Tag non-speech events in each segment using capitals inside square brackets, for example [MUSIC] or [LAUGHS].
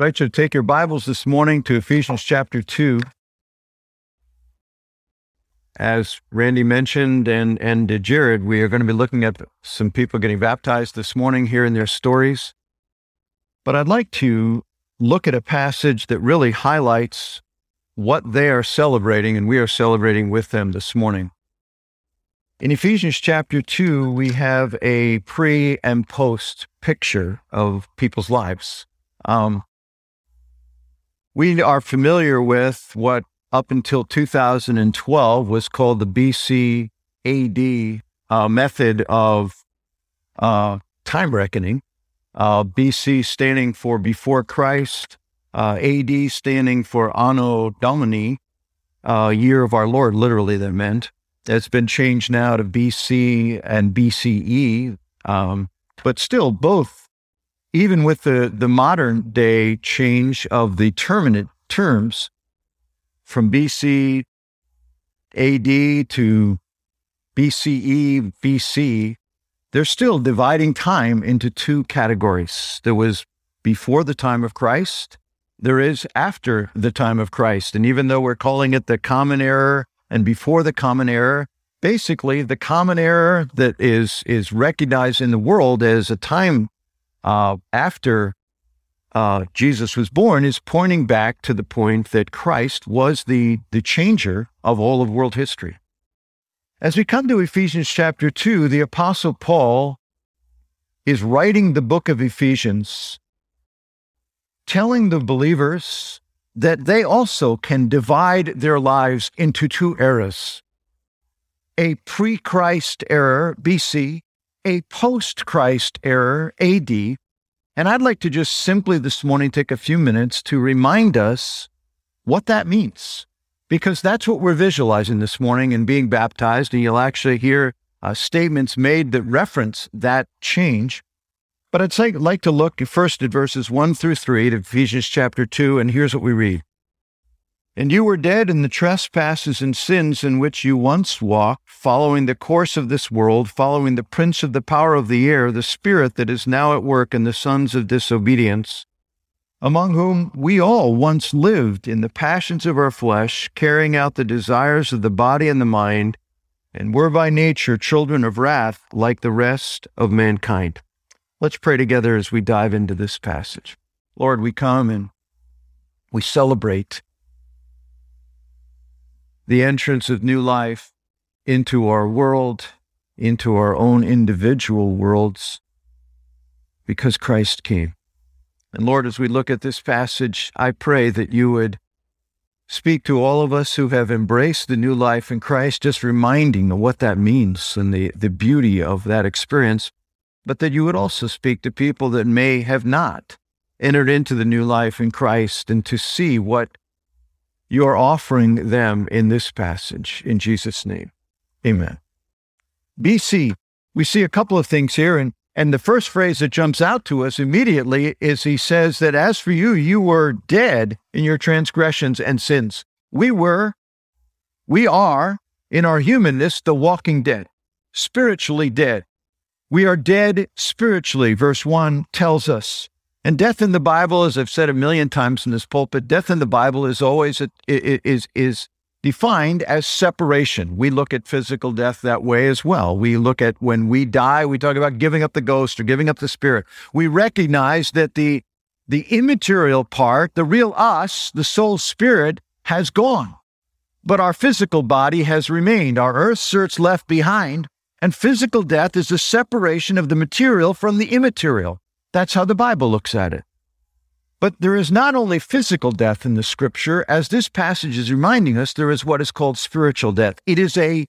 I invite you to take your Bibles this morning to Ephesians chapter 2. As Randy mentioned and, and Jared, we are going to be looking at some people getting baptized this morning, hearing their stories. But I'd like to look at a passage that really highlights what they are celebrating, and we are celebrating with them this morning. In Ephesians chapter 2, we have a pre and post picture of people's lives. Um, we are familiar with what up until 2012 was called the BC AD uh, method of uh, time reckoning. Uh, BC standing for before Christ, uh, AD standing for Anno Domini, uh, year of our Lord, literally that meant. It's been changed now to BC and BCE, um, but still both, even with the, the modern day change of the terminate terms from BC AD to BCE BC, they're still dividing time into two categories. There was before the time of Christ, there is after the time of Christ. And even though we're calling it the common era and before the common era, basically the common era that is is recognized in the world as a time uh, after uh, Jesus was born is pointing back to the point that Christ was the the changer of all of world history. As we come to Ephesians chapter 2, the Apostle Paul is writing the book of Ephesians, telling the believers that they also can divide their lives into two eras a pre Christ era, BC, a post Christ era, AD. And I'd like to just simply this morning take a few minutes to remind us what that means, because that's what we're visualizing this morning in being baptized. And you'll actually hear uh, statements made that reference that change. But I'd like to look first at verses 1 through 3 to Ephesians chapter 2, and here's what we read. And you were dead in the trespasses and sins in which you once walked, following the course of this world, following the prince of the power of the air, the spirit that is now at work in the sons of disobedience, among whom we all once lived in the passions of our flesh, carrying out the desires of the body and the mind, and were by nature children of wrath like the rest of mankind. Let's pray together as we dive into this passage. Lord, we come and we celebrate the entrance of new life into our world, into our own individual worlds, because Christ came. And Lord, as we look at this passage, I pray that you would speak to all of us who have embraced the new life in Christ, just reminding of what that means and the, the beauty of that experience, but that you would also speak to people that may have not entered into the new life in Christ and to see what you are offering them in this passage in Jesus' name. Amen. BC, we see a couple of things here, and, and the first phrase that jumps out to us immediately is he says that as for you, you were dead in your transgressions and sins. We were, we are, in our humanness, the walking dead, spiritually dead. We are dead spiritually, verse 1 tells us. And death in the Bible, as I've said a million times in this pulpit, death in the Bible is always a, is is defined as separation. We look at physical death that way as well. We look at when we die, we talk about giving up the ghost or giving up the spirit. We recognize that the the immaterial part, the real us, the soul spirit, has gone. But our physical body has remained. Our earth cert's left behind. And physical death is the separation of the material from the immaterial. That's how the Bible looks at it. But there is not only physical death in the scripture, as this passage is reminding us, there is what is called spiritual death. It is a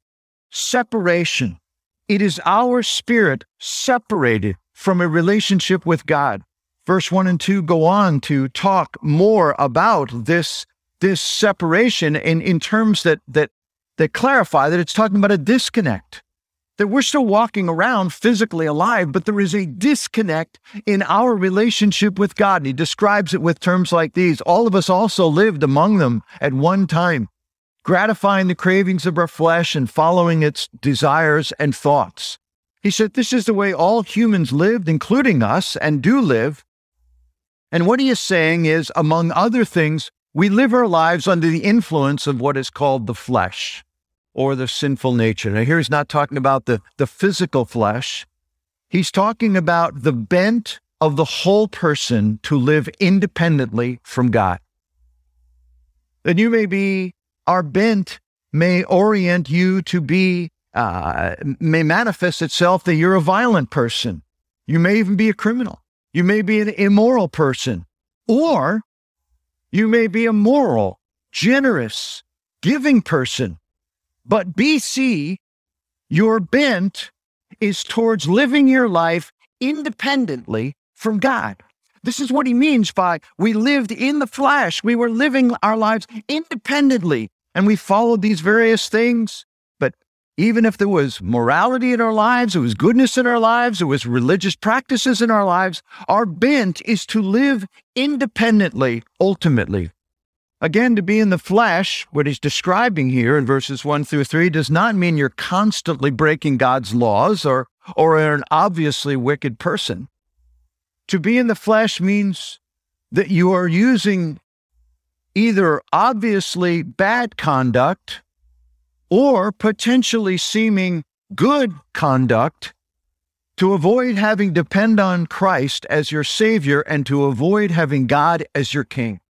separation. It is our spirit separated from a relationship with God. Verse 1 and 2 go on to talk more about this, this separation in, in terms that, that, that clarify that it's talking about a disconnect that we're still walking around physically alive, but there is a disconnect in our relationship with God. And he describes it with terms like these All of us also lived among them at one time, gratifying the cravings of our flesh and following its desires and thoughts. He said, This is the way all humans lived, including us, and do live. And what he is saying is, among other things, we live our lives under the influence of what is called the flesh or the sinful nature. Now, here he's not talking about the, the physical flesh, he's talking about the bent of the whole person to live independently from God. That you may be, our bent may orient you to be, uh, may manifest itself that you're a violent person. You may even be a criminal. You may be an immoral person, or you may be a moral, generous, giving person. But BC, your bent is towards living your life independently from God. This is what he means by we lived in the flesh. We were living our lives independently and we followed these various things But even if there was morality in our lives, there was goodness in our lives, there was religious practices in our lives, our bent is to live independently, ultimately. Again, to be in the flesh, what he's describing here in verses 1 through 3 does not mean you're constantly breaking God's laws or, or are an obviously wicked person. To be in the flesh means that you are using either obviously bad conduct or potentially seeming good conduct to avoid having depend on Christ as your savior and to avoid having God as your king.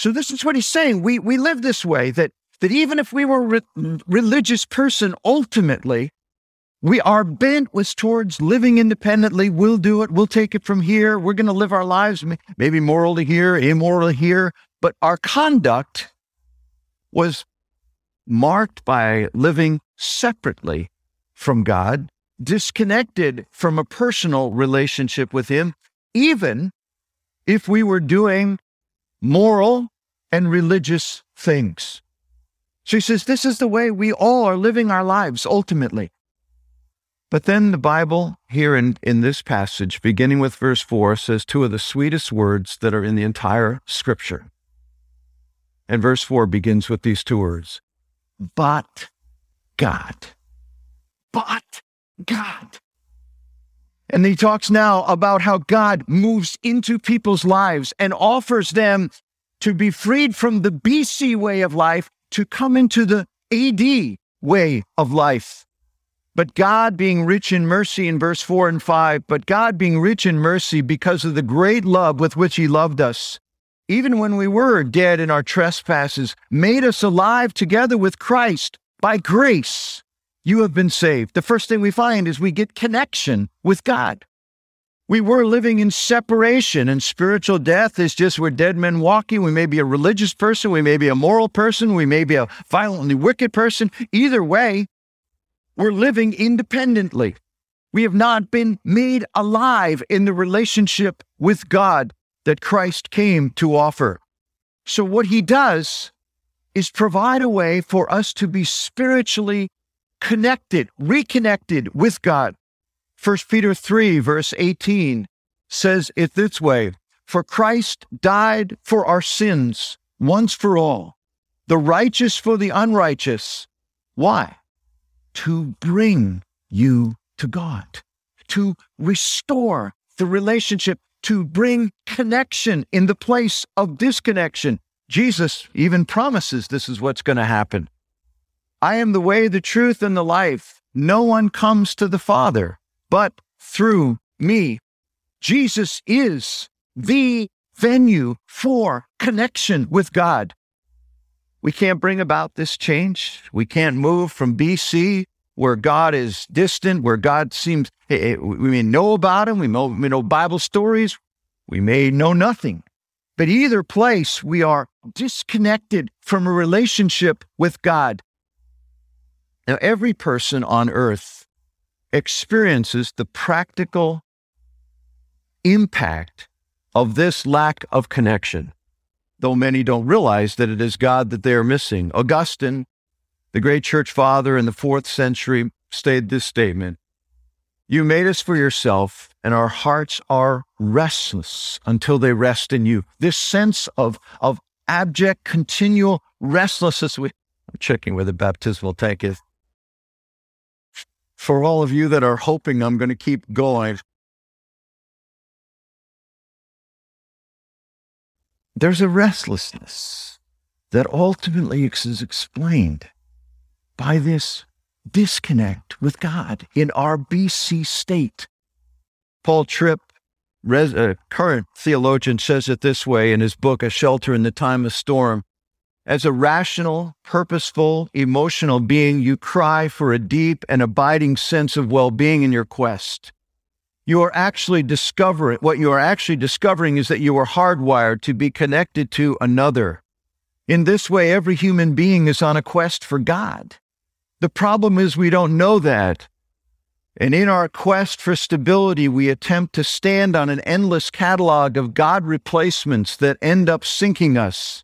So this is what he's saying. We we live this way that that even if we were a re- religious person ultimately we our bent was towards living independently. We'll do it. We'll take it from here. We're going to live our lives maybe morally here, immorally here, but our conduct was marked by living separately from God, disconnected from a personal relationship with Him, even if we were doing moral and religious things. She says, This is the way we all are living our lives ultimately. But then the Bible, here in, in this passage, beginning with verse 4, says two of the sweetest words that are in the entire scripture. And verse 4 begins with these two words but God. But God. And he talks now about how God moves into people's lives and offers them to be freed from the BC way of life to come into the AD way of life. But God being rich in mercy in verse 4 and 5, but God being rich in mercy because of the great love with which he loved us, even when we were dead in our trespasses, made us alive together with Christ. By grace, you have been saved. The first thing we find is we get connection with God. We were living in separation, and spiritual death is just we're dead men walking. We may be a religious person, we may be a moral person, we may be a violently wicked person. Either way, we're living independently. We have not been made alive in the relationship with God that Christ came to offer. So, what he does is provide a way for us to be spiritually connected, reconnected with God. 1 Peter 3, verse 18 says it this way For Christ died for our sins once for all, the righteous for the unrighteous. Why? To bring you to God, to restore the relationship to bring connection in the place of disconnection. Jesus even promises this is what's going to happen. I am the way, the truth, and the life. No one comes to the Father but through me. Jesus is the venue for connection with God. We can't bring about this change. We can't move from BC where God is distant, where God seems, eh, eh, we may know about him, we we know Bible stories, we may know nothing. But either place, we are disconnected from a relationship with God. Now, every person on earth experiences the practical impact of this lack of connection, though many don't realize that it is God that they are missing. Augustine the great church father in the fourth century stated this statement You made us for yourself, and our hearts are restless until they rest in you. This sense of, of abject, continual restlessness. We, I'm checking where the baptismal tank is. For all of you that are hoping I'm going to keep going, there's a restlessness that ultimately is explained by this disconnect with God in our BC state. Paul Tripp, a uh, current theologian, says it this way in his book, A Shelter in the Time of Storm. As a rational, purposeful, emotional being, you cry for a deep and abiding sense of well being in your quest. You are actually discovering, what you are actually discovering is that you are hardwired to be connected to another. In this way, every human being is on a quest for God. The problem is we don't know that. And in our quest for stability, we attempt to stand on an endless catalog of God replacements that end up sinking us.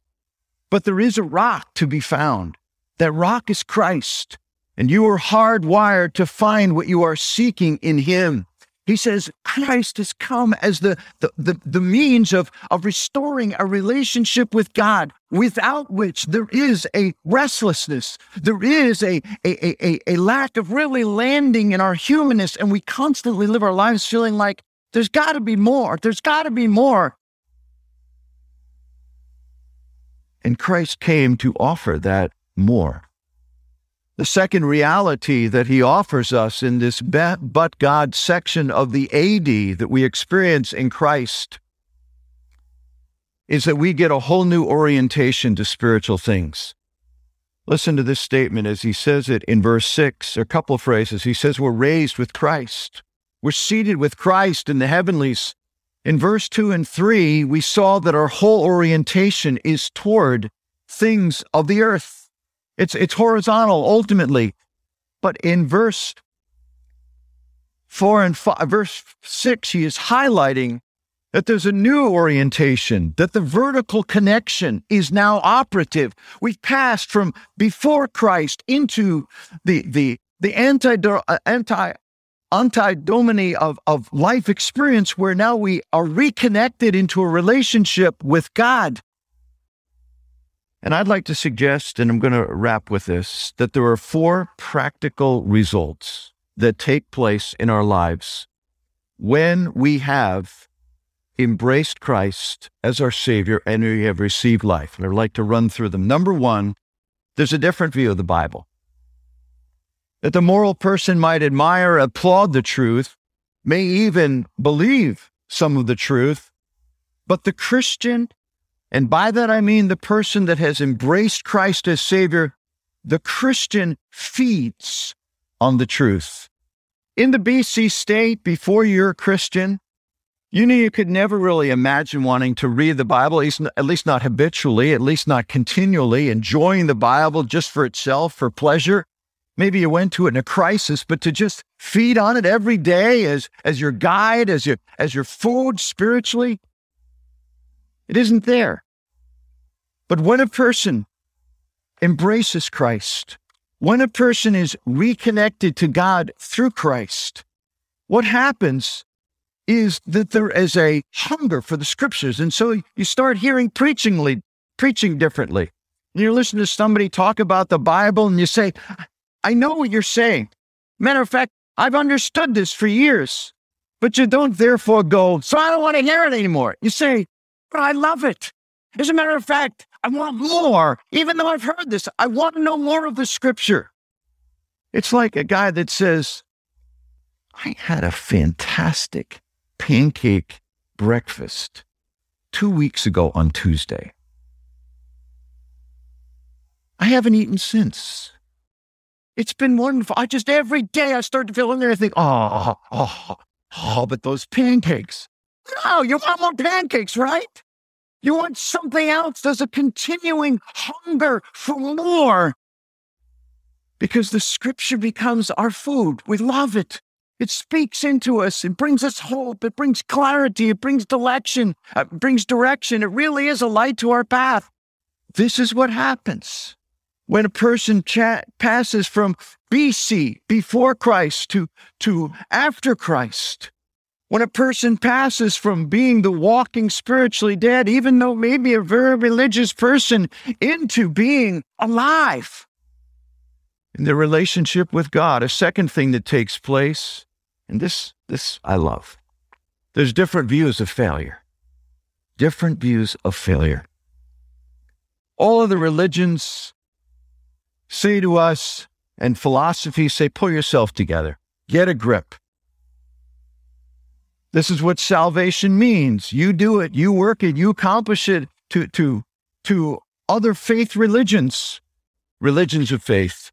But there is a rock to be found. That rock is Christ, and you are hardwired to find what you are seeking in Him. He says Christ has come as the, the, the, the, means of, of restoring a relationship with God, without which there is a restlessness. There is a, a, a, a lack of really landing in our humanness, and we constantly live our lives feeling like there's got to be more. There's got to be more. And Christ came to offer that more. The second reality that he offers us in this but God section of the AD that we experience in Christ is that we get a whole new orientation to spiritual things. Listen to this statement as he says it in verse 6, a couple of phrases. He says, We're raised with Christ. We're seated with Christ in the heavenlies. In verse 2 and 3, we saw that our whole orientation is toward things of the earth. It's, it's horizontal ultimately. But in verse 4 and 5, verse 6, he is highlighting that there's a new orientation, that the vertical connection is now operative. We've passed from before Christ into the, the, the anti, uh, anti anti-domini of, of life experience where now we are reconnected into a relationship with God. And I'd like to suggest, and I'm going to wrap with this, that there are four practical results that take place in our lives when we have embraced Christ as our Savior and we have received life. And I'd like to run through them. Number one, there's a different view of the Bible that the moral person might admire, applaud the truth, may even believe some of the truth, but the Christian, and by that I mean the person that has embraced Christ as Savior, the Christian feeds on the truth. In the BC state, before you're a Christian, you knew you could never really imagine wanting to read the Bible, at least not habitually, at least not continually, enjoying the Bible just for itself, for pleasure. Maybe you went to it in a crisis, but to just feed on it every day as, as your guide, as your, as your food spiritually, it isn't there. But when a person embraces Christ, when a person is reconnected to God through Christ, what happens is that there is a hunger for the scriptures. And so you start hearing preachingly, preaching differently. You listen to somebody talk about the Bible and you say, I know what you're saying. Matter of fact, I've understood this for years, but you don't therefore go, so I don't want to hear it anymore. You say, but I love it. As a matter of fact, I want more. Even though I've heard this, I want to know more of the scripture. It's like a guy that says, I had a fantastic pancake breakfast two weeks ago on Tuesday. I haven't eaten since. It's been wonderful. I just every day I start to feel in there. I think, oh, oh, oh, but those pancakes. No, you want more pancakes, right? You want something else. There's a continuing hunger for more. Because the scripture becomes our food. We love it. It speaks into us. It brings us hope. It brings clarity. It brings direction. It brings direction. It really is a light to our path. This is what happens when a person cha- passes from BC, before Christ, to, to after Christ, when a person passes from being the walking spiritually dead, even though maybe a very religious person, into being alive in their relationship with God. A second thing that takes place, and this, this I love, there's different views of failure. different views of failure. All of the religions say to us, and philosophy say, pull yourself together, get a grip. This is what salvation means. You do it, you work it, you accomplish it to, to, to other faith religions, religions of faith.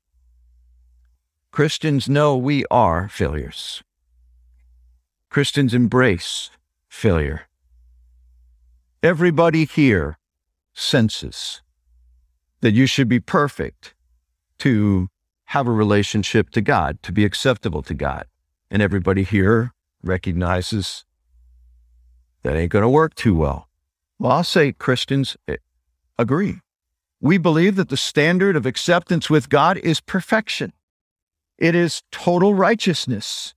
Christians know we are failures. Christians embrace failure. Everybody here senses that you should be perfect to have a relationship to God, to be acceptable to God. And everybody here recognizes that ain't going to work too well. Well, I'll say Christians eh, agree. We believe that the standard of acceptance with God is perfection. It is total righteousness.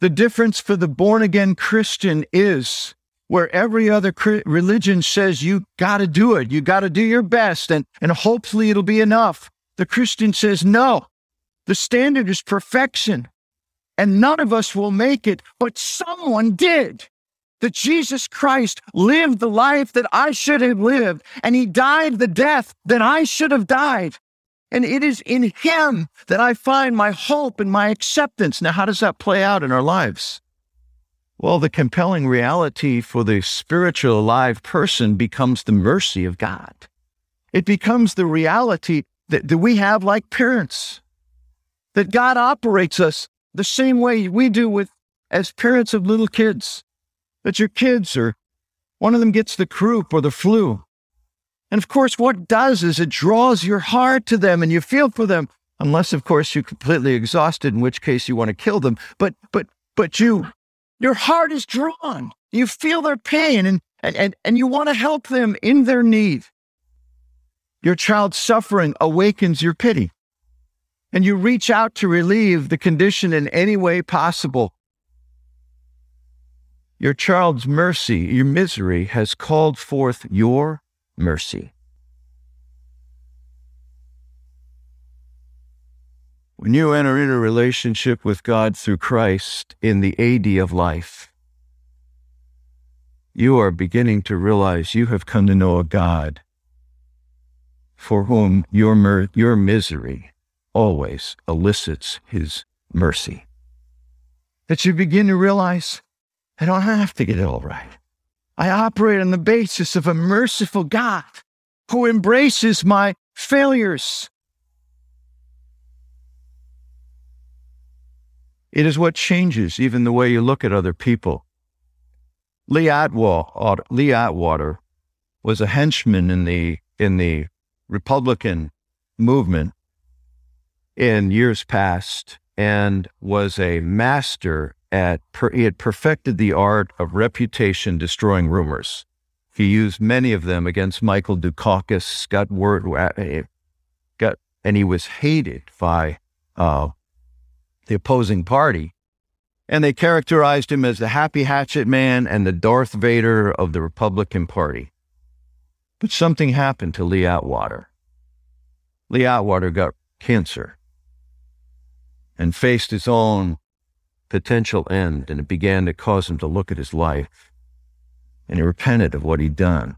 The difference for the born again Christian is where every other religion says you got to do it, you got to do your best, and, and hopefully it'll be enough. The Christian says, no, the standard is perfection, and none of us will make it, but someone did. That Jesus Christ lived the life that I should have lived, and he died the death that I should have died. And it is in him that I find my hope and my acceptance. Now, how does that play out in our lives? Well, the compelling reality for the spiritual alive person becomes the mercy of God. It becomes the reality that, that we have like parents, that God operates us the same way we do with as parents of little kids, that your kids are, one of them gets the croup or the flu. And of course, what does is it draws your heart to them and you feel for them, unless, of course, you're completely exhausted, in which case you want to kill them. But, but, but you your heart is drawn. You feel their pain and, and, and you want to help them in their need. Your child's suffering awakens your pity, and you reach out to relieve the condition in any way possible. Your child's mercy, your misery, has called forth your mercy. When you enter into a relationship with God through Christ in the AD of life, you are beginning to realize you have come to know a God for whom your, mer- your misery always elicits his mercy. That you begin to realize I don't have to get it all right. I operate on the basis of a merciful God who embraces my failures It is what changes even the way you look at other people. Lee Atwater, Lee Atwater was a henchman in the in the Republican movement in years past and was a master at per, he had perfected the art of reputation destroying rumors. He used many of them against Michael Dukakis, got word got and he was hated by uh, the opposing party. And they characterized him as the happy hatchet man and the Darth Vader of the Republican Party. But something happened to Lee Atwater. Lee Atwater got cancer and faced his own potential end, and it began to cause him to look at his life. And he repented of what he'd done.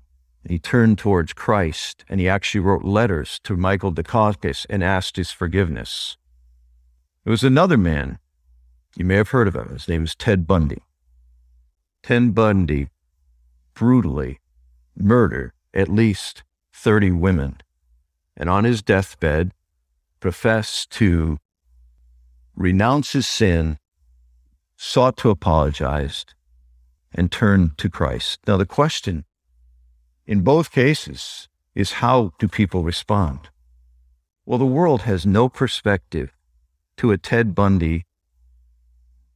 He turned towards Christ, and he actually wrote letters to Michael Dukakis and asked his forgiveness. It was another man. You may have heard of him. His name is Ted Bundy. Ted Bundy brutally murdered at least 30 women and on his deathbed professed to renounce his sin, sought to apologize, and turn to Christ. Now, the question in both cases is how do people respond? Well, the world has no perspective to a Ted Bundy,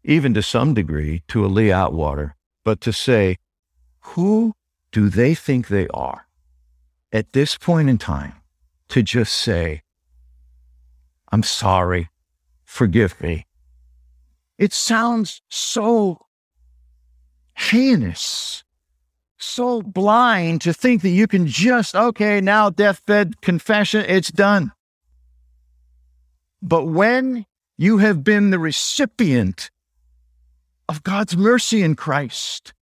even to some degree to a Lee Atwater, but to say, who do they think they are at this point in time to just say, I'm sorry, forgive me? It sounds so heinous, so blind to think that you can just, okay, now deathbed confession, it's done. But when you have been the recipient of God's mercy in Christ.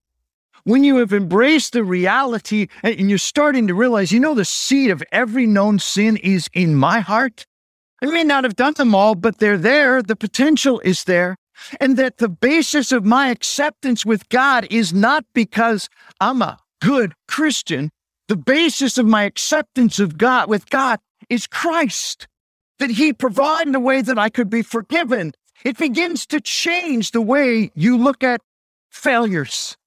When you have embraced the reality and you're starting to realize, you know, the seed of every known sin is in my heart. I may not have done them all, but they're there. The potential is there. And that the basis of my acceptance with God is not because I'm a good Christian. The basis of my acceptance of God with God is Christ, that He provided a way that I could be forgiven. It begins to change the way you look at failures,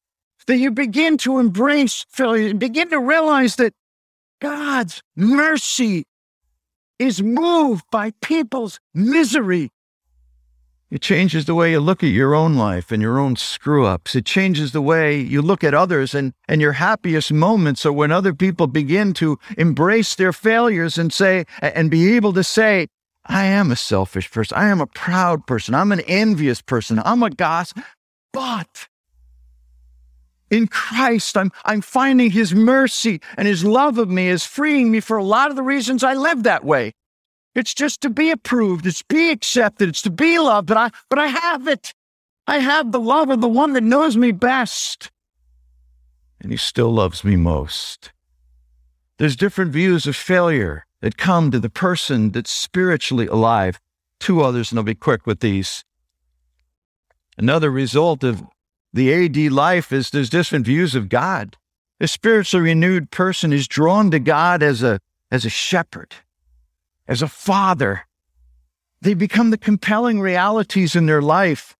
that you begin to embrace failure and begin to realize that God's mercy is moved by people's misery. It changes the way you look at your own life and your own screw ups. It changes the way you look at others and, and your happiest moments are when other people begin to embrace their failures and say, and be able to say, I am a selfish person. I am a proud person. I'm an envious person. I'm a gossip. But in Christ, I'm, I'm finding his mercy and his love of me is freeing me for a lot of the reasons I live that way. It's just to be approved. It's to be accepted. It's to be loved. But I, but I have it. I have the love of the one that knows me best. And he still loves me most. There's different views of failure that come to the person that's spiritually alive. Two others, and I'll be quick with these. Another result of the AD life is there's different views of God. A spiritually renewed person is drawn to God as a, as a shepherd, as a father. They become the compelling realities in their life.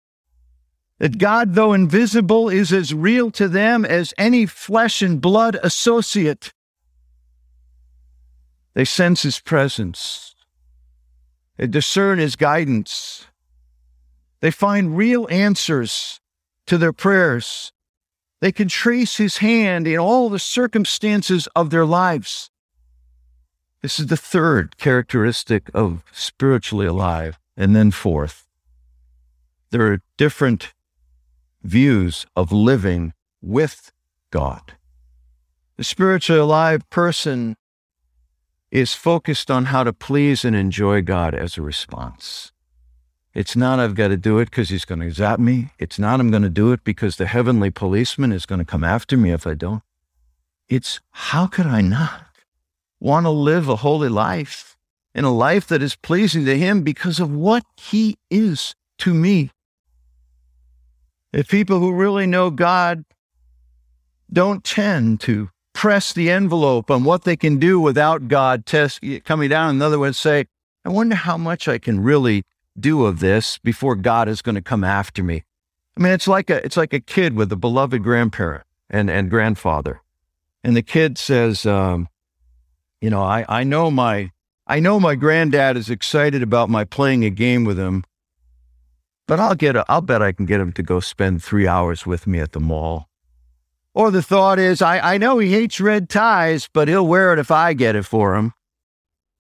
That God, though invisible, is as real to them as any flesh and blood associate. They sense his presence. They discern his guidance. They find real answers to their prayers. They can trace his hand in all the circumstances of their lives. This is the third characteristic of spiritually alive. And then, fourth, there are different views of living with God. The spiritually alive person is focused on how to please and enjoy God as a response. It's not I've got to do it because he's going to zap me. It's not I'm going to do it because the heavenly policeman is going to come after me if I don't. It's how could I not want to live a holy life in a life that is pleasing to him because of what he is to me? If people who really know God don't tend to press the envelope on what they can do without God test, coming down, in other words, say, I wonder how much I can really do of this before God is going to come after me. I mean, it's like a it's like a kid with a beloved grandparent and and grandfather, and the kid says, um, you know, I I know my I know my granddad is excited about my playing a game with him, but I'll get a, I'll bet I can get him to go spend three hours with me at the mall. Or the thought is, I, I know he hates red ties, but he'll wear it if I get it for him.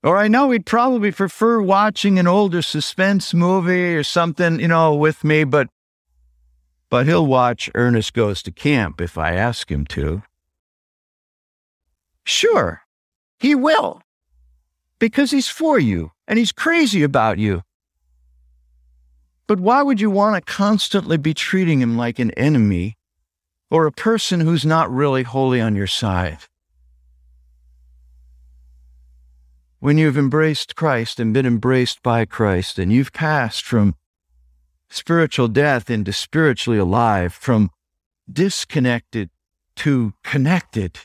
Or I know he'd probably prefer watching an older suspense movie or something, you know, with me, but but he'll watch Ernest Goes to Camp if I ask him to. Sure, he will. Because he's for you and he's crazy about you. But why would you want to constantly be treating him like an enemy or a person who's not really wholly on your side? When you've embraced Christ and been embraced by Christ, and you've passed from spiritual death into spiritually alive, from disconnected to connected,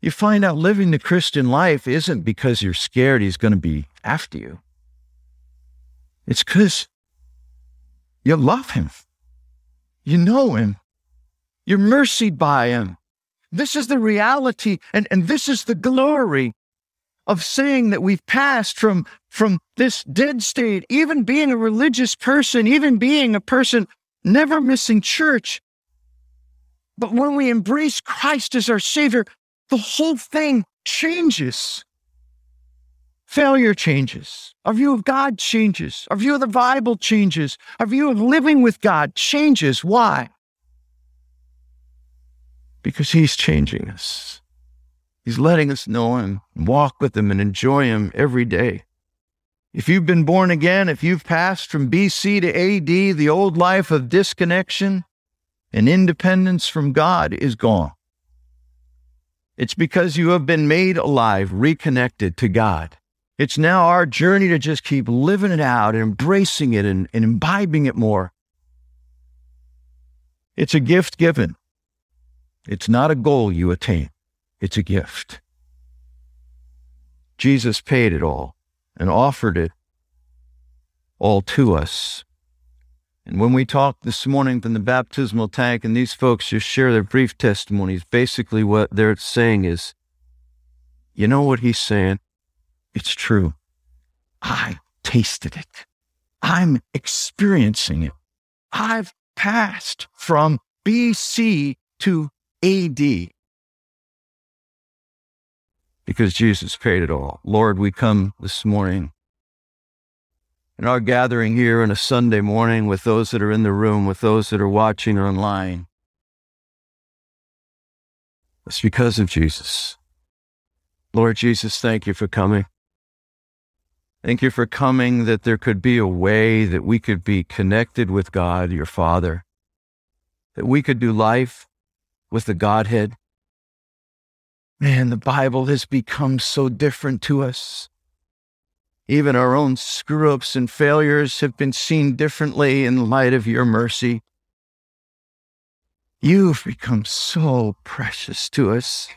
you find out living the Christian life isn't because you're scared he's going to be after you. It's because you love him. You know him. You're mercied by him. This is the reality, and, and this is the glory of saying that we've passed from, from this dead state, even being a religious person, even being a person never missing church. But when we embrace Christ as our Savior, the whole thing changes. Failure changes. Our view of God changes. Our view of the Bible changes. Our view of living with God changes. Why? Because He's changing us. He's letting us know Him, walk with Him, and enjoy Him every day. If you've been born again, if you've passed from BC to AD, the old life of disconnection, and independence from God is gone. It's because you have been made alive, reconnected to God. It's now our journey to just keep living it out and embracing it and, and imbibing it more. It's a gift given. It's not a goal you attain. It's a gift. Jesus paid it all and offered it all to us. And when we talk this morning from the baptismal tank, and these folks just share their brief testimonies, basically what they're saying is, you know what he's saying? It's true. I tasted it. I'm experiencing it. I've passed from BC to AD because Jesus paid it all. Lord, we come this morning in our gathering here on a Sunday morning with those that are in the room, with those that are watching online. It's because of Jesus. Lord Jesus, thank you for coming. Thank you for coming that there could be a way that we could be connected with God, your Father, that we could do life with the Godhead, Man, the Bible has become so different to us. Even our own screw ups and failures have been seen differently in light of your mercy. You've become so precious to us.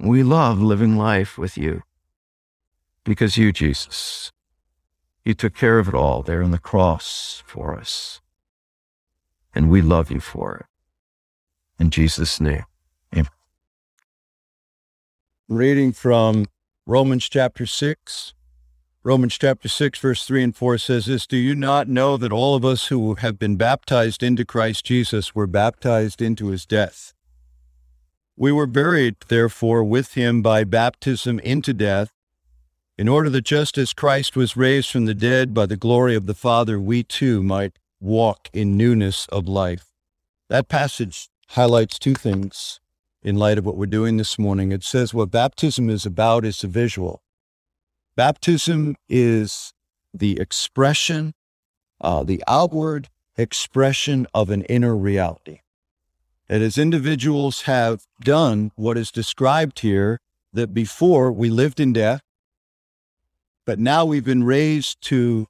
We love living life with you because you, Jesus, you took care of it all there on the cross for us. And we love you for it. In Jesus' name. Reading from Romans chapter 6. Romans chapter 6, verse 3 and 4 says this Do you not know that all of us who have been baptized into Christ Jesus were baptized into his death? We were buried, therefore, with him by baptism into death, in order that just as Christ was raised from the dead by the glory of the Father, we too might walk in newness of life. That passage highlights two things in light of what we're doing this morning. It says what baptism is about is a visual. Baptism is the expression, uh, the outward expression of an inner reality. And as individuals have done what is described here, that before we lived in death, but now we've been raised to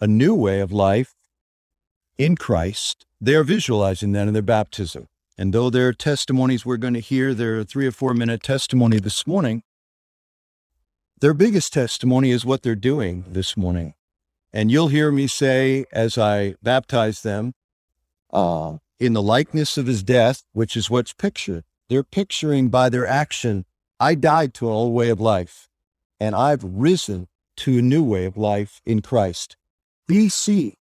a new way of life in Christ, they're visualizing that in their baptism. And though there are testimonies we're going to hear, there are three or four minute testimony this morning. Their biggest testimony is what they're doing this morning. And you'll hear me say as I baptize them, uh, in the likeness of his death, which is what's pictured. They're picturing by their action, I died to an old way of life, and I've risen to a new way of life in Christ. BC,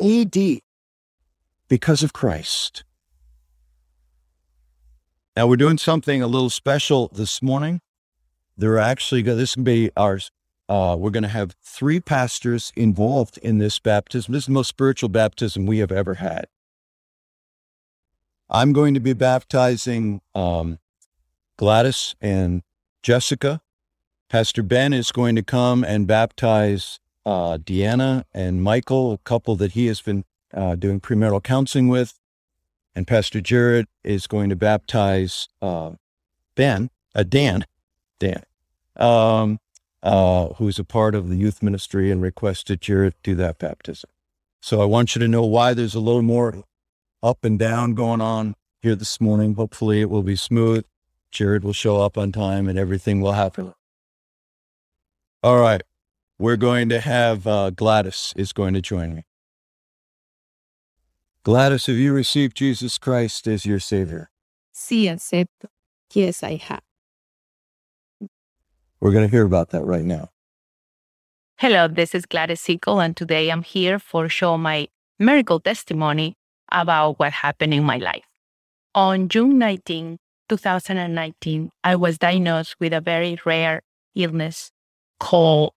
AD, because of Christ. Now we're doing something a little special this morning. There are actually this can be ours. Uh, we're going to have three pastors involved in this baptism. This is the most spiritual baptism we have ever had. I'm going to be baptizing um, Gladys and Jessica. Pastor Ben is going to come and baptize uh, Deanna and Michael, a couple that he has been uh, doing premarital counseling with and Pastor Jared is going to baptize uh, Ben, uh, Dan, Dan, um, uh, who's a part of the youth ministry and requested Jared do that baptism. So I want you to know why there's a little more up and down going on here this morning. Hopefully it will be smooth. Jared will show up on time and everything will happen. All right. We're going to have uh, Gladys is going to join me. Gladys, have you received Jesus Christ as your Savior? Sí, acepto. Yes, I have. We're going to hear about that right now. Hello, this is Gladys Sickle, and today I'm here for show my miracle testimony about what happened in my life. On June 19, 2019, I was diagnosed with a very rare illness called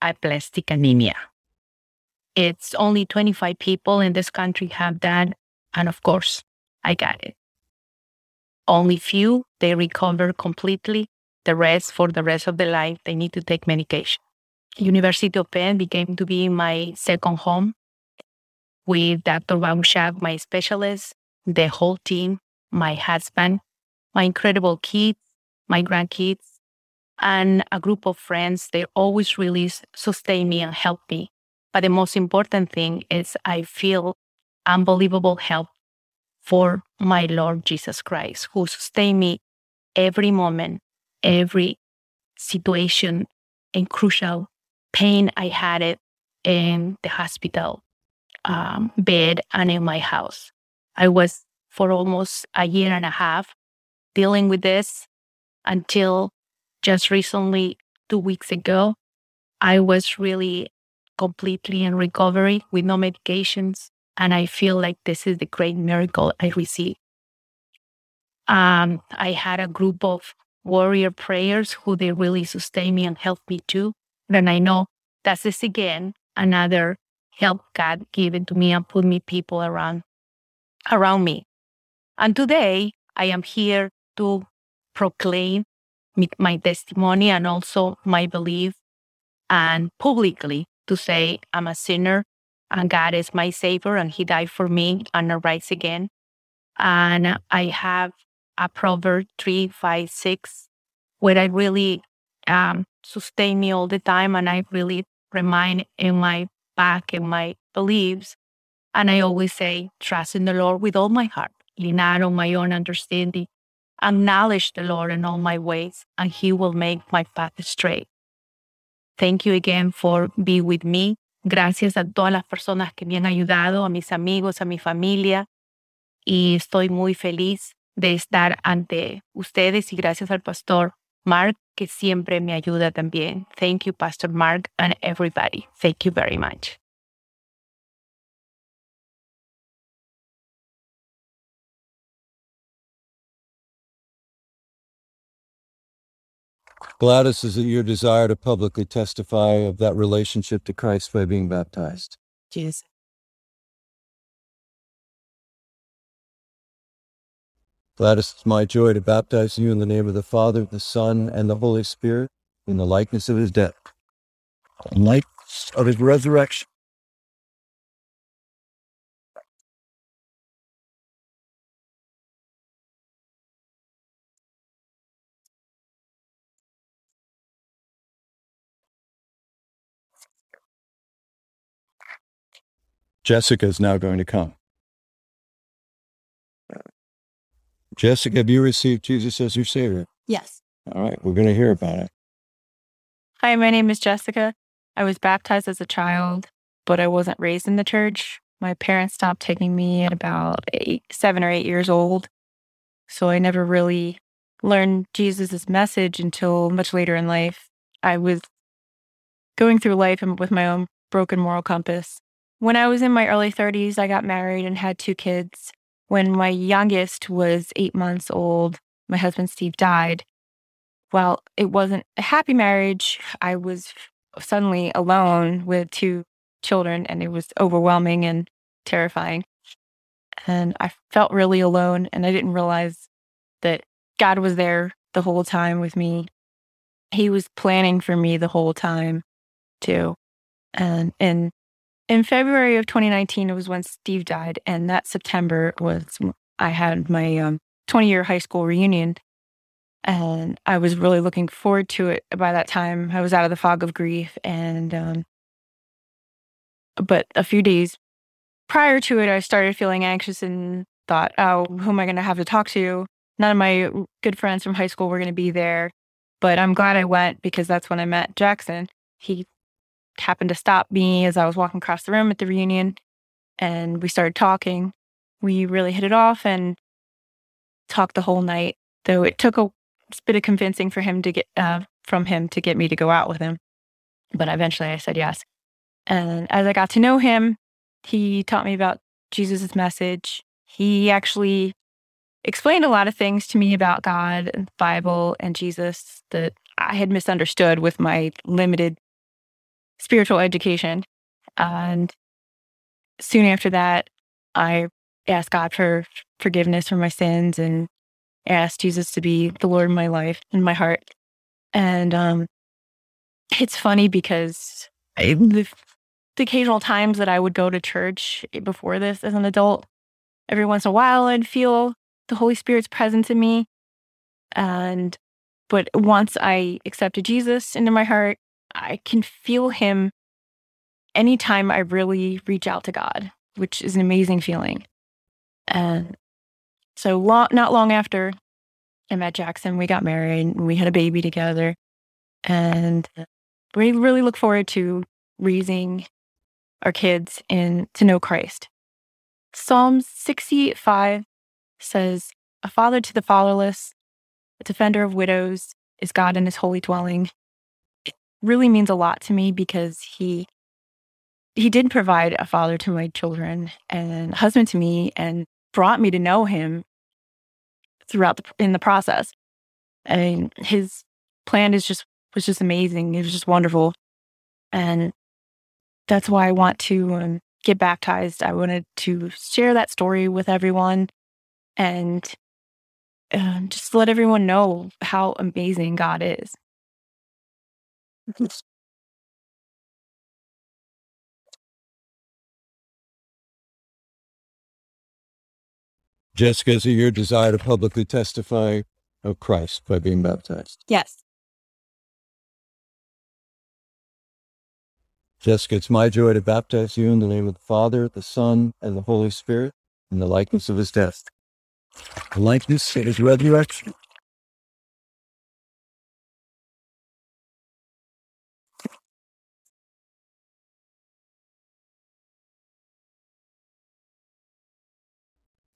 aplastic anemia. It's only 25 people in this country have that. And of course, I got it. Only few, they recover completely. The rest, for the rest of their life, they need to take medication. University of Penn became to be my second home. with Dr. Baumschak, my specialist, the whole team, my husband, my incredible kids, my grandkids, and a group of friends. They always really sustain me and help me. But the most important thing is I feel unbelievable help for my Lord Jesus Christ, who sustain me every moment, every situation and crucial pain I had it in the hospital um, bed and in my house. I was for almost a year and a half dealing with this until just recently, two weeks ago, I was really completely in recovery with no medications. And I feel like this is the great miracle I received. Um, I had a group of warrior prayers who they really sustain me and help me too. Then I know that is again another help God given to me and put me people around around me. And today I am here to proclaim my testimony and also my belief and publicly to say I'm a sinner and God is my savior and he died for me and I rise again. And I have a proverb three, five, six, where I really um, sustain me all the time and I really remind in my back in my beliefs. And I always say, trust in the Lord with all my heart, lean not on my own understanding, acknowledge the Lord in all my ways, and He will make my path straight. Thank you again for being with me. Gracias a todas las personas que me han ayudado, a mis amigos, a mi familia. Y estoy muy feliz de estar ante ustedes y gracias al pastor Mark, que siempre me ayuda también. Thank you, Pastor Mark, and everybody. Thank you very much. Gladys, is it your desire to publicly testify of that relationship to Christ by being baptized? Yes. Gladys, it's my joy to baptize you in the name of the Father, the Son, and the Holy Spirit in the likeness of his death, in likeness of his resurrection. Jessica is now going to come. Jessica, have you received Jesus as your Savior? Yes. All right, we're going to hear about it. Hi, my name is Jessica. I was baptized as a child, but I wasn't raised in the church. My parents stopped taking me at about eight, seven or eight years old. So I never really learned Jesus' message until much later in life. I was going through life with my own broken moral compass. When I was in my early 30s, I got married and had two kids. When my youngest was eight months old, my husband Steve died. While it wasn't a happy marriage, I was suddenly alone with two children, and it was overwhelming and terrifying. And I felt really alone, and I didn't realize that God was there the whole time with me. He was planning for me the whole time, too. And in in February of 2019, it was when Steve died, and that September was I had my um, 20 year high school reunion, and I was really looking forward to it. By that time, I was out of the fog of grief, and um, but a few days prior to it, I started feeling anxious and thought, "Oh, who am I going to have to talk to?" None of my good friends from high school were going to be there, but I'm glad I went because that's when I met Jackson. He happened to stop me as I was walking across the room at the reunion and we started talking. We really hit it off and talked the whole night, though it took a bit of convincing for him to get uh, from him to get me to go out with him. But eventually I said yes. And as I got to know him, he taught me about Jesus' message. He actually explained a lot of things to me about God and the Bible and Jesus that I had misunderstood with my limited spiritual education. And soon after that, I asked God for forgiveness for my sins and asked Jesus to be the Lord of my life and my heart. And um, it's funny because I, the the occasional times that I would go to church before this as an adult, every once in a while I'd feel the Holy Spirit's presence in me. And, but once I accepted Jesus into my heart, I can feel him anytime I really reach out to God, which is an amazing feeling. And so, long, not long after I met Jackson, we got married and we had a baby together. And we really look forward to raising our kids in to know Christ. Psalms 65 says, A father to the fatherless, a defender of widows is God in his holy dwelling. Really means a lot to me because he he did provide a father to my children and husband to me and brought me to know him throughout the in the process. And his plan is just was just amazing. It was just wonderful. And that's why I want to um, get baptized. I wanted to share that story with everyone and um, just let everyone know how amazing God is. [LAUGHS] Jessica, is it your desire to publicly testify of Christ by being baptized? Yes. Jessica, it's my joy to baptize you in the name of the Father, the Son, and the Holy Spirit in the likeness of his death. The likeness of his resurrection.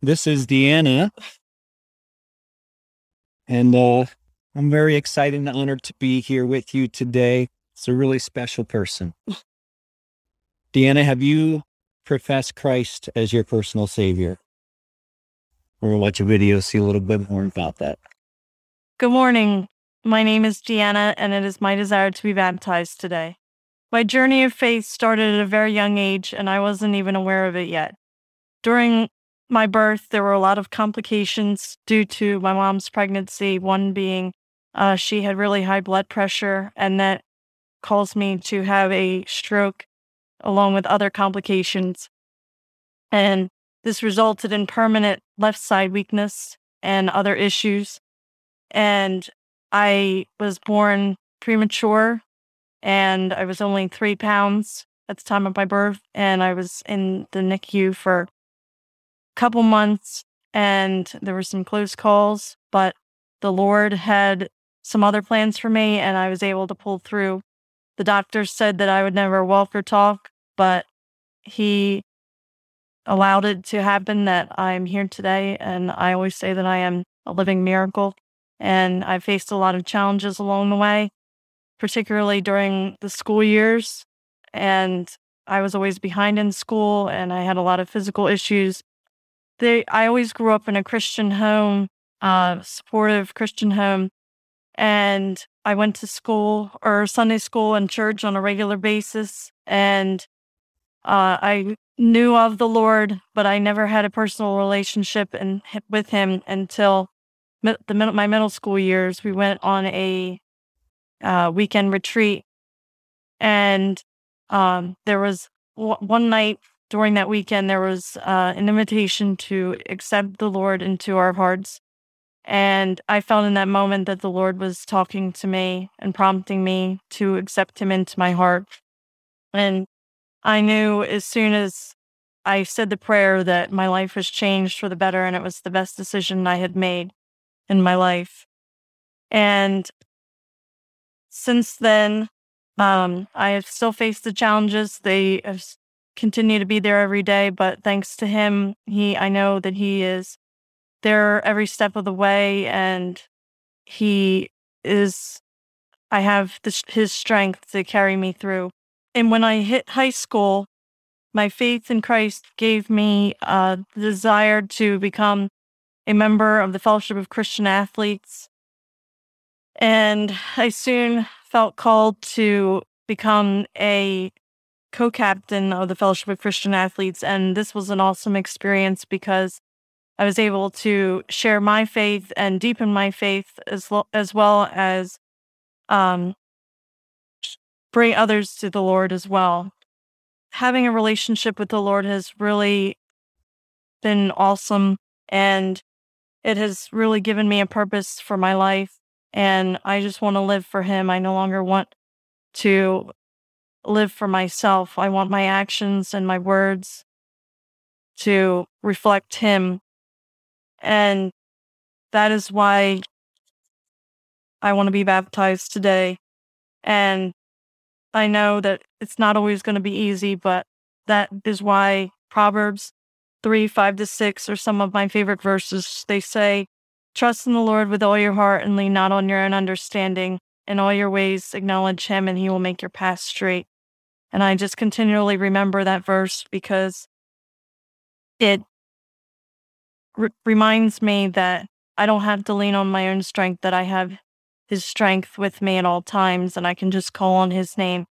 This is Deanna. And uh, I'm very excited and honored to be here with you today. It's a really special person. Deanna, have you professed Christ as your personal savior? We're going to watch a video, see a little bit more about that. Good morning. My name is Deanna, and it is my desire to be baptized today. My journey of faith started at a very young age, and I wasn't even aware of it yet. During my birth, there were a lot of complications due to my mom's pregnancy, one being uh, she had really high blood pressure, and that caused me to have a stroke along with other complications. And this resulted in permanent left side weakness and other issues. And I was born premature and I was only three pounds at the time of my birth. And I was in the NICU for couple months and there were some close calls, but the Lord had some other plans for me and I was able to pull through. The doctor said that I would never walk or talk, but he allowed it to happen that I'm here today. And I always say that I am a living miracle. And I faced a lot of challenges along the way, particularly during the school years. And I was always behind in school and I had a lot of physical issues. They, I always grew up in a Christian home, uh, supportive Christian home. And I went to school or Sunday school and church on a regular basis. And uh, I knew of the Lord, but I never had a personal relationship and with Him until the my middle school years. We went on a uh, weekend retreat, and um, there was w- one night during that weekend there was uh, an invitation to accept the Lord into our hearts. And I felt in that moment that the Lord was talking to me and prompting me to accept Him into my heart. And I knew as soon as I said the prayer that my life was changed for the better and it was the best decision I had made in my life. And since then, um, I have still faced the challenges. They have continue to be there every day, but thanks to him, he I know that he is there every step of the way, and he is. I have his strength to carry me through. And when I hit high school, my faith in Christ gave me the desire to become a member of the Fellowship of Christian Athletes. And I soon felt called to become a co captain of the Fellowship of Christian Athletes. And this was an awesome experience because I was able to share my faith and deepen my faith as, lo- as well as um, bring others to the Lord as well. having a relationship with the Lord has really been awesome and it has really given me a purpose for my life. And I just want to live for Him. I no longer want to live for myself. I want my actions and my words to reflect Him. And that is why I want to be baptized today. And I know that it's not always going to be easy, but that is why Proverbs 3 5 to 6 are some of my favorite verses. They say, Trust in the Lord with all your heart and lean not on your own understanding. In all your ways, acknowledge him, and he will make your path straight. And I just continually remember that verse because it re- reminds me that I don't have to lean on my own strength, that I have his strength with me at all times, and I can just call on his name.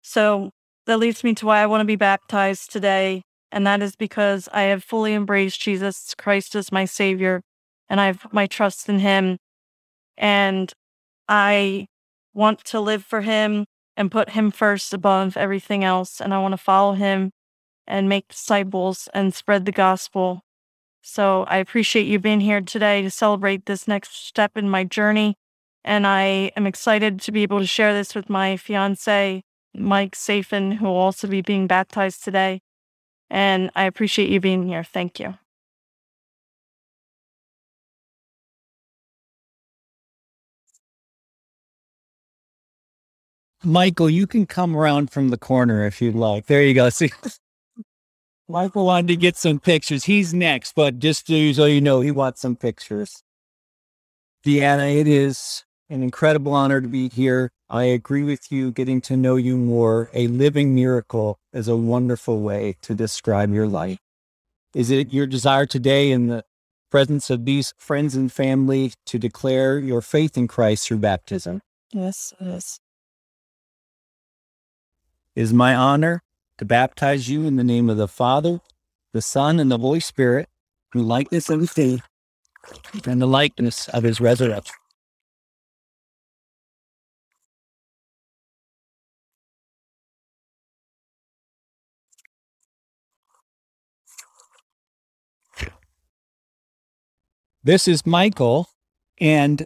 So that leads me to why I want to be baptized today. And that is because I have fully embraced Jesus Christ as my Savior, and I have my trust in him. And I want to live for him and put him first above everything else. And I want to follow him and make disciples and spread the gospel. So I appreciate you being here today to celebrate this next step in my journey. And I am excited to be able to share this with my fiance, Mike Safin, who will also be being baptized today. And I appreciate you being here. Thank you. Michael, you can come around from the corner if you'd like. There you go. [LAUGHS] See, Michael wanted to get some pictures. He's next, but just so you know, he wants some pictures. Deanna, it is an incredible honor to be here. I agree with you. Getting to know you more, a living miracle is a wonderful way to describe your life. Is it your desire today in the presence of these friends and family to declare your faith in Christ through baptism? Yes, yes. It is my honor to baptize you in the name of the Father, the Son, and the Holy Spirit, in likeness of his death and the likeness of his resurrection. This is Michael, and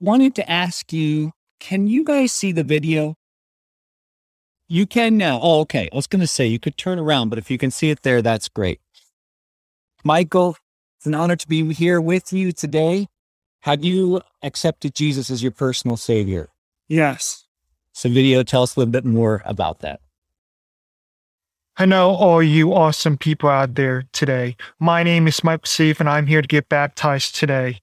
wanted to ask you can you guys see the video? You can now. Oh, okay. I was going to say you could turn around, but if you can see it there, that's great. Michael, it's an honor to be here with you today. Have you accepted Jesus as your personal savior? Yes. So, video, tell us a little bit more about that. I know all you awesome people out there today. My name is Mike Steve, and I'm here to get baptized today.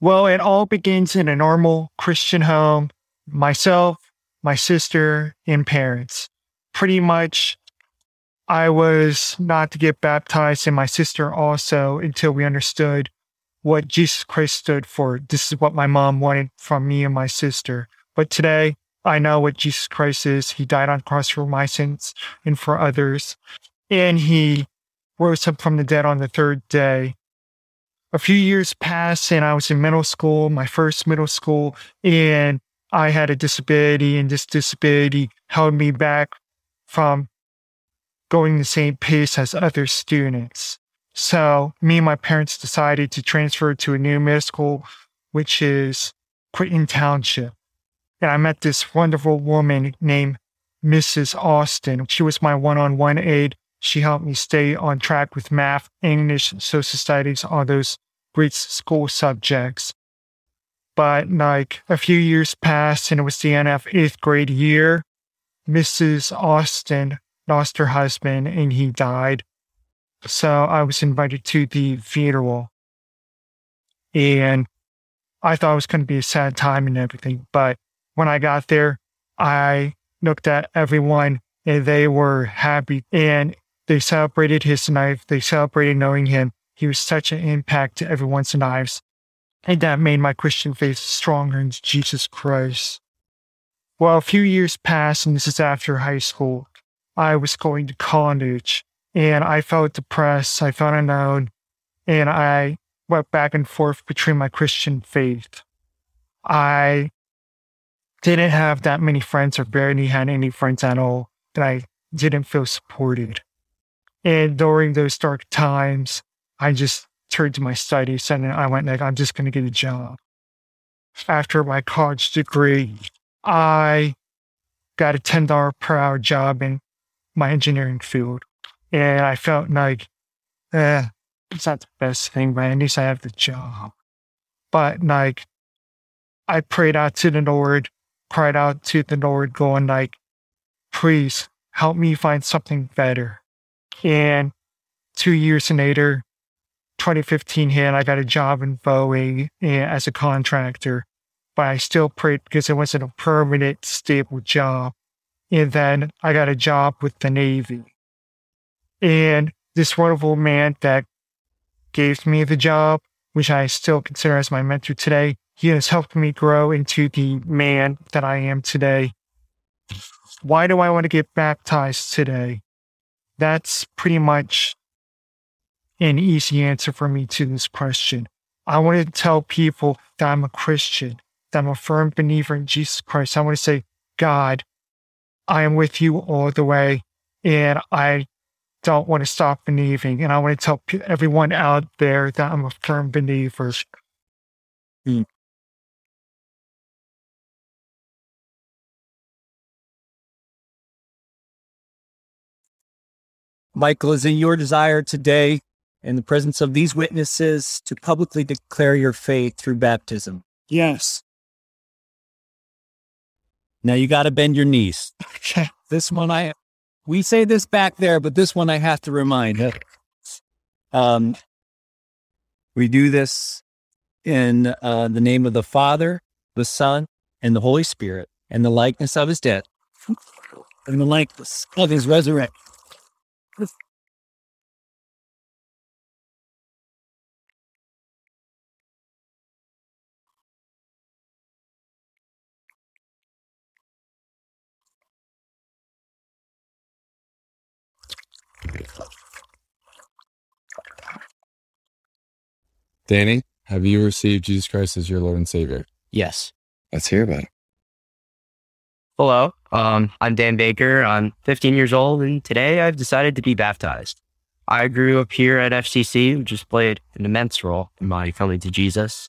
Well, it all begins in a normal Christian home. Myself, my sister, and parents. Pretty much, I was not to get baptized, and my sister also, until we understood what Jesus Christ stood for. This is what my mom wanted from me and my sister. But today, I know what Jesus Christ is. He died on the cross for my sins and for others. And he rose up from the dead on the third day. A few years passed and I was in middle school, my first middle school, and I had a disability, and this disability held me back from going the same pace as other students. So, me and my parents decided to transfer to a new middle school, which is Quinton Township. And I met this wonderful woman named Mrs. Austin. She was my one on one aide. She helped me stay on track with math, English, social studies, all those great school subjects. But like a few years passed and it was the end of eighth grade year, Mrs. Austin lost her husband and he died. So I was invited to the funeral. And I thought it was going to be a sad time and everything. But when I got there, I looked at everyone and they were happy and they celebrated his life. They celebrated knowing him. He was such an impact to everyone's lives. And that made my Christian faith stronger in Jesus Christ. Well, a few years passed, and this is after high school. I was going to college, and I felt depressed. I felt alone, and I went back and forth between my Christian faith. I didn't have that many friends, or barely had any friends at all and I didn't feel supported. And during those dark times, I just turned to my studies and I went like, I'm just going to get a job. After my college degree, I got a $10 per hour job in my engineering field. And I felt like, eh, it's not the best thing, but at least I have the job. But like, I prayed out to the Lord, cried out to the Lord, going like, please help me find something better. And two years later, 2015 hit, I got a job in Boeing eh, as a contractor, but I still prayed because it wasn't a permanent, stable job. And then I got a job with the Navy. And this wonderful man that gave me the job, which I still consider as my mentor today, he has helped me grow into the man that I am today. Why do I want to get baptized today? That's pretty much an easy answer for me to this question. I want to tell people that I'm a Christian, that I'm a firm believer in Jesus Christ. I want to say, God, I am with you all the way, and I don't want to stop believing. And I want to tell everyone out there that I'm a firm believer. Hmm. Michael, is it your desire today, in the presence of these witnesses, to publicly declare your faith through baptism? Yes. Now you got to bend your knees. Okay. [LAUGHS] This one, I we say this back there, but this one I have to remind. Um, we do this in uh, the name of the Father, the Son, and the Holy Spirit, and the likeness of His death, and the likeness of His resurrection. Danny, have you received Jesus Christ as your Lord and Savior? Yes. Let's hear about it. Hello. Um, I'm Dan Baker. I'm 15 years old, and today I've decided to be baptized. I grew up here at FCC, which has played an immense role in my coming to Jesus.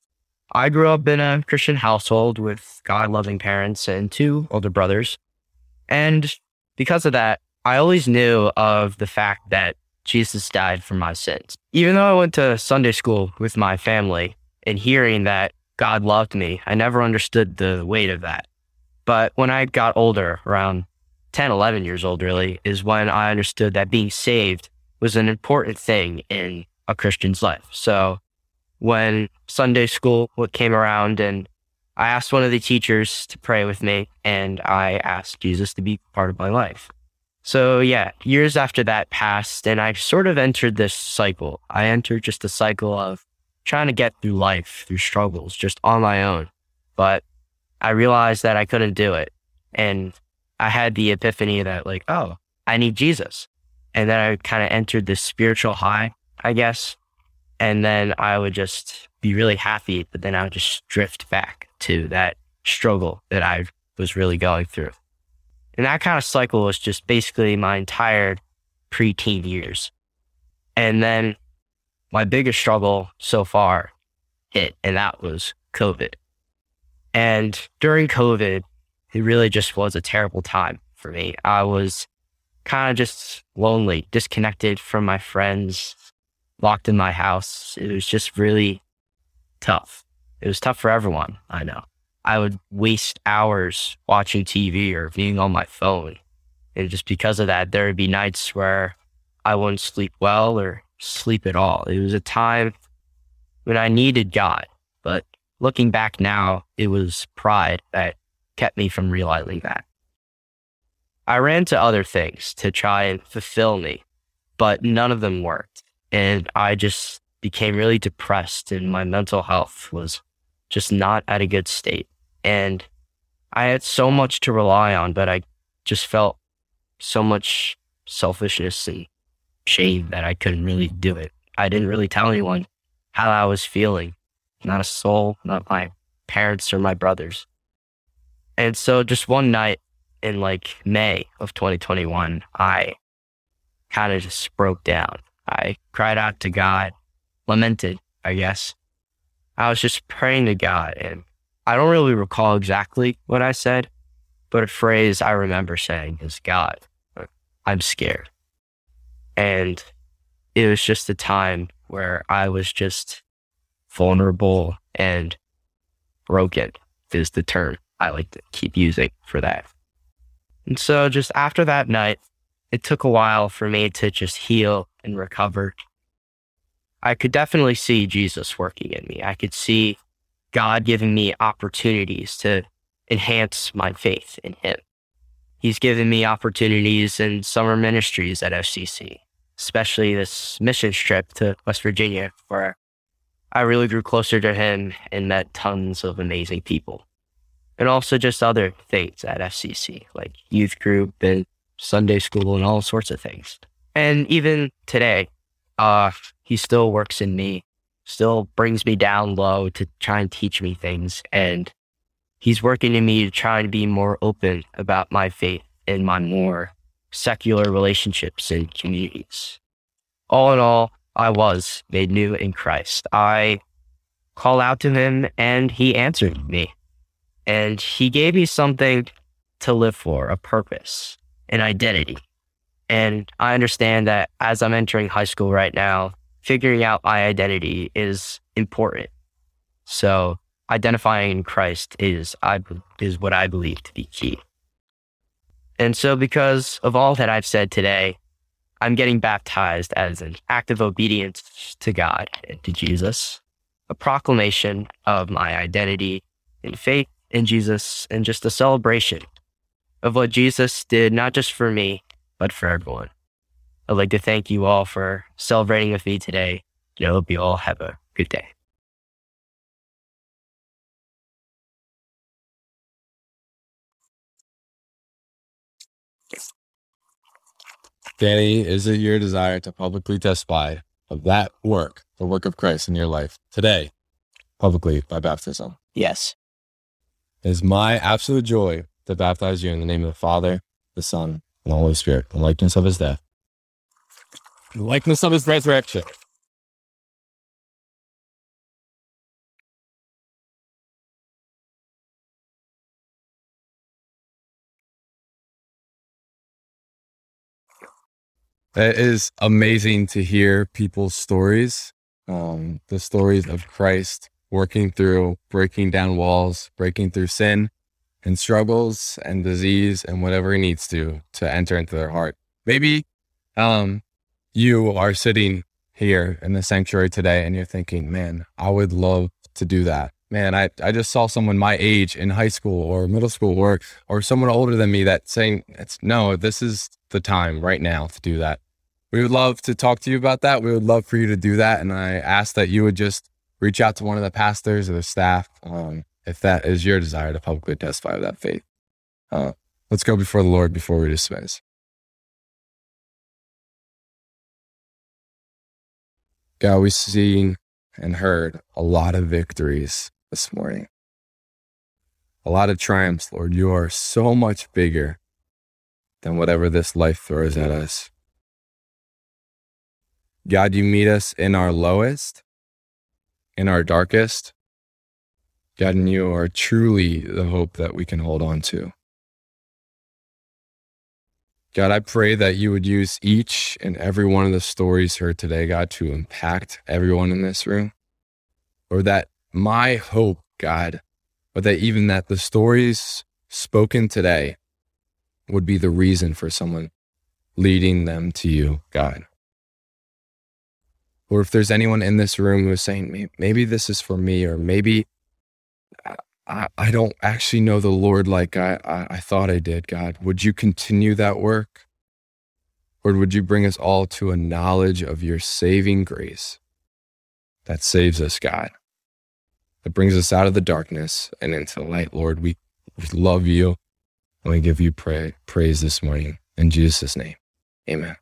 I grew up in a Christian household with God loving parents and two older brothers. And because of that, I always knew of the fact that Jesus died for my sins. Even though I went to Sunday school with my family and hearing that God loved me, I never understood the weight of that. But when I got older, around 10, 11 years old, really, is when I understood that being saved was an important thing in a Christian's life. So when Sunday school came around and I asked one of the teachers to pray with me and I asked Jesus to be part of my life. So yeah, years after that passed and I sort of entered this cycle. I entered just a cycle of trying to get through life, through struggles, just on my own. But I realized that I couldn't do it. And I had the epiphany that like, oh, I need Jesus. And then I kind of entered this spiritual high, I guess. And then I would just be really happy, but then I would just drift back to that struggle that I was really going through. And that kind of cycle was just basically my entire preteen years. And then my biggest struggle so far hit, and that was COVID. And during COVID, it really just was a terrible time for me. I was kind of just lonely, disconnected from my friends, locked in my house. It was just really tough. It was tough for everyone, I know. I would waste hours watching TV or being on my phone. And just because of that, there would be nights where I wouldn't sleep well or sleep at all. It was a time when I needed God. But looking back now, it was pride that kept me from realizing that. I ran to other things to try and fulfill me, but none of them worked. And I just became really depressed, and my mental health was just not at a good state. And I had so much to rely on, but I just felt so much selfishness and shame that I couldn't really do it. I didn't really tell anyone how I was feeling. Not a soul, not my parents or my brothers. And so just one night, in like May of 2021, I kind of just broke down. I cried out to God, lamented, I guess. I was just praying to God, and I don't really recall exactly what I said, but a phrase I remember saying is, God, I'm scared. And it was just a time where I was just vulnerable and broken, is the term I like to keep using for that. And so just after that night, it took a while for me to just heal and recover. I could definitely see Jesus working in me. I could see God giving me opportunities to enhance my faith in Him. He's given me opportunities in summer ministries at FCC, especially this mission trip to West Virginia, where I really grew closer to Him and met tons of amazing people and also just other things at FCC, like youth group and Sunday school and all sorts of things. And even today, uh, he still works in me, still brings me down low to try and teach me things. And he's working in me to try and be more open about my faith in my more secular relationships and communities. All in all, I was made new in Christ. I call out to him and he answered me. And he gave me something to live for, a purpose, an identity. And I understand that as I'm entering high school right now, figuring out my identity is important. So identifying in Christ is I is what I believe to be key. And so because of all that I've said today, I'm getting baptized as an act of obedience to God and to Jesus, a proclamation of my identity in faith in Jesus and just a celebration of what Jesus did, not just for me, but for everyone. I'd like to thank you all for celebrating with me today. And I hope you all have a good day. Danny, is it your desire to publicly testify of that work, the work of Christ in your life today, publicly by baptism? Yes. It is my absolute joy to baptize you in the name of the Father, the Son, and the Holy Spirit, the likeness of his death, likeness of his resurrection. It is amazing to hear people's stories, um, the stories of Christ working through breaking down walls, breaking through sin and struggles and disease and whatever he needs to to enter into their heart. Maybe um, you are sitting here in the sanctuary today and you're thinking, man, I would love to do that. Man, I, I just saw someone my age in high school or middle school or or someone older than me that saying it's no, this is the time right now to do that. We would love to talk to you about that. We would love for you to do that. And I ask that you would just reach out to one of the pastors or the staff um, if that is your desire to publicly testify of that faith. Uh, let's go before the Lord before we dismiss. God, we've seen and heard a lot of victories this morning, a lot of triumphs, Lord. You are so much bigger than whatever this life throws at us. God, you meet us in our lowest in our darkest, God, and you are truly the hope that we can hold on to. God, I pray that you would use each and every one of the stories heard today, God, to impact everyone in this room. Or that my hope, God, but that even that the stories spoken today would be the reason for someone leading them to you, God or if there's anyone in this room who is saying, maybe this is for me, or maybe I, I don't actually know the Lord like I, I, I thought I did, God, would you continue that work? Or would you bring us all to a knowledge of your saving grace that saves us, God, that brings us out of the darkness and into the light, Lord? We, we love you and we give you pray, praise this morning. In Jesus' name, amen.